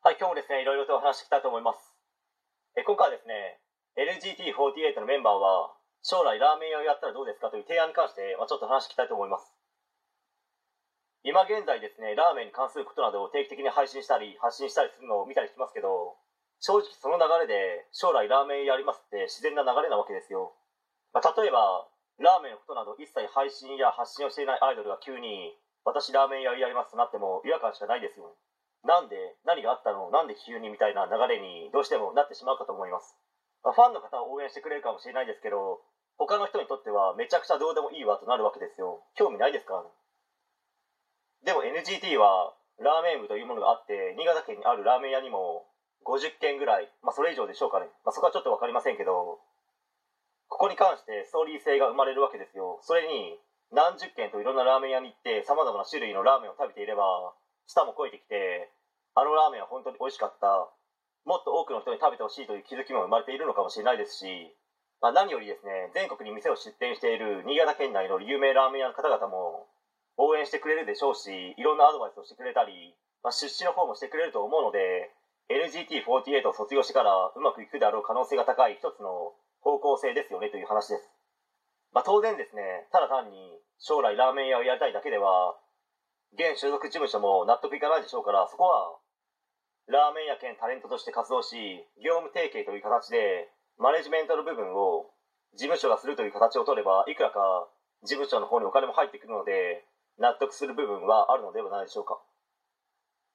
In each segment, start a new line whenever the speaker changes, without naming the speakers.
はい、今日もですね、いろいろとお話していきたいと思います。え今回はですね、LGT48 のメンバーは、将来ラーメン屋をやったらどうですかという提案に関して、まあ、ちょっと話していきたいと思います。今現在ですね、ラーメンに関することなどを定期的に配信したり、発信したりするのを見たりしますけど、正直その流れで、将来ラーメン屋やりますって自然な流れなわけですよ。まあ、例えば、ラーメンのことなど一切配信や発信をしていないアイドルが急に、私ラーメン屋やりますとなっても違和感しかないですよ。ねなんで何があったの？なんで急にみたいな流れにどうしてもなってしまうかと思います。まあ、ファンの方を応援してくれるかもしれないですけど、他の人にとってはめちゃくちゃどうでもいいわとなるわけですよ。興味ないですからね。でも NGT はラーメン部というものがあって、新潟県にあるラーメン屋にも50軒ぐらい、まあそれ以上でしょうかね。まあそこはちょっとわかりませんけど、ここに関してストーリー性が生まれるわけですよ。それに何十軒といろんなラーメン屋に行って様々な種類のラーメンを食べていれば、舌も肥えてきて、あのラーメンは本当に美味しかった。もっと多くの人に食べてほしいという気づきも生まれているのかもしれないですし、まあ、何よりですね、全国に店を出店している新潟県内の有名ラーメン屋の方々も応援してくれるでしょうし、いろんなアドバイスをしてくれたり、まあ、出資の方もしてくれると思うので、NGT48 を卒業してからうまくいくであろう可能性が高い一つの方向性ですよねという話です。まあ、当然ですね、ただ単に将来ラーメン屋をやりたいだけでは、現所属事務所も納得いかないでしょうから、そこはラーメン屋兼タレントとして活動し、業務提携という形で、マネジメントの部分を事務所がするという形を取れば、いくらか事務所の方にお金も入ってくるので、納得する部分はあるのではないでしょうか。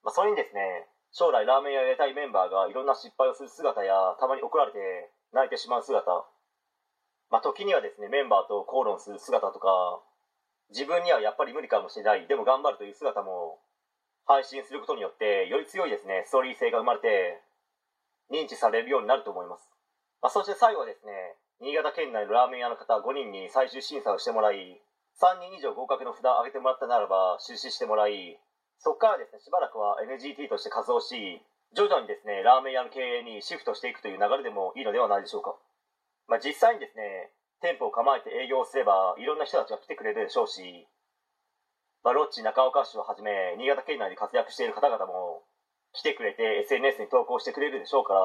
まあ、それにですね、将来ラーメン屋をやりたいメンバーがいろんな失敗をする姿や、たまに怒られて泣いてしまう姿、まあ、時にはですね、メンバーと口論する姿とか、自分にはやっぱり無理かもしれない、でも頑張るという姿も配信することによってより強いですね。ストーリー性が生まれて認知されるようになると思います、まあ、そして最後はですね新潟県内のラーメン屋の方5人に最終審査をしてもらい3人以上合格の札を上げてもらったならば出資してもらいそこからですねしばらくは NGT として活動し徐々にですねラーメン屋の経営にシフトしていくという流れでもいいのではないでしょうか、まあ、実際にですね店舗を構えて営業すればいろんな人たちが来てくれるでしょうしまあ、ロッチ中岡市をはじめ新潟県内で活躍している方々も来てくれて SNS に投稿してくれるでしょうから、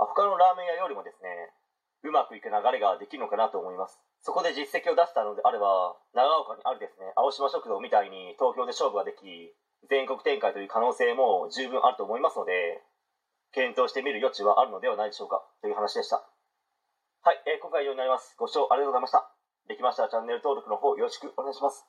まあ、他のラーメン屋よりもですねうまくいく流れができるのかなと思います。そこで実績を出したのであれば長岡にあるですね青島食堂みたいに東京で勝負ができ全国展開という可能性も十分あると思いますので検討してみる余地はあるのではないでしょうかという話でした。はい、えー、今回は以上になります。ご視聴ありがとうございました。できましたらチャンネル登録の方よろしくお願いします。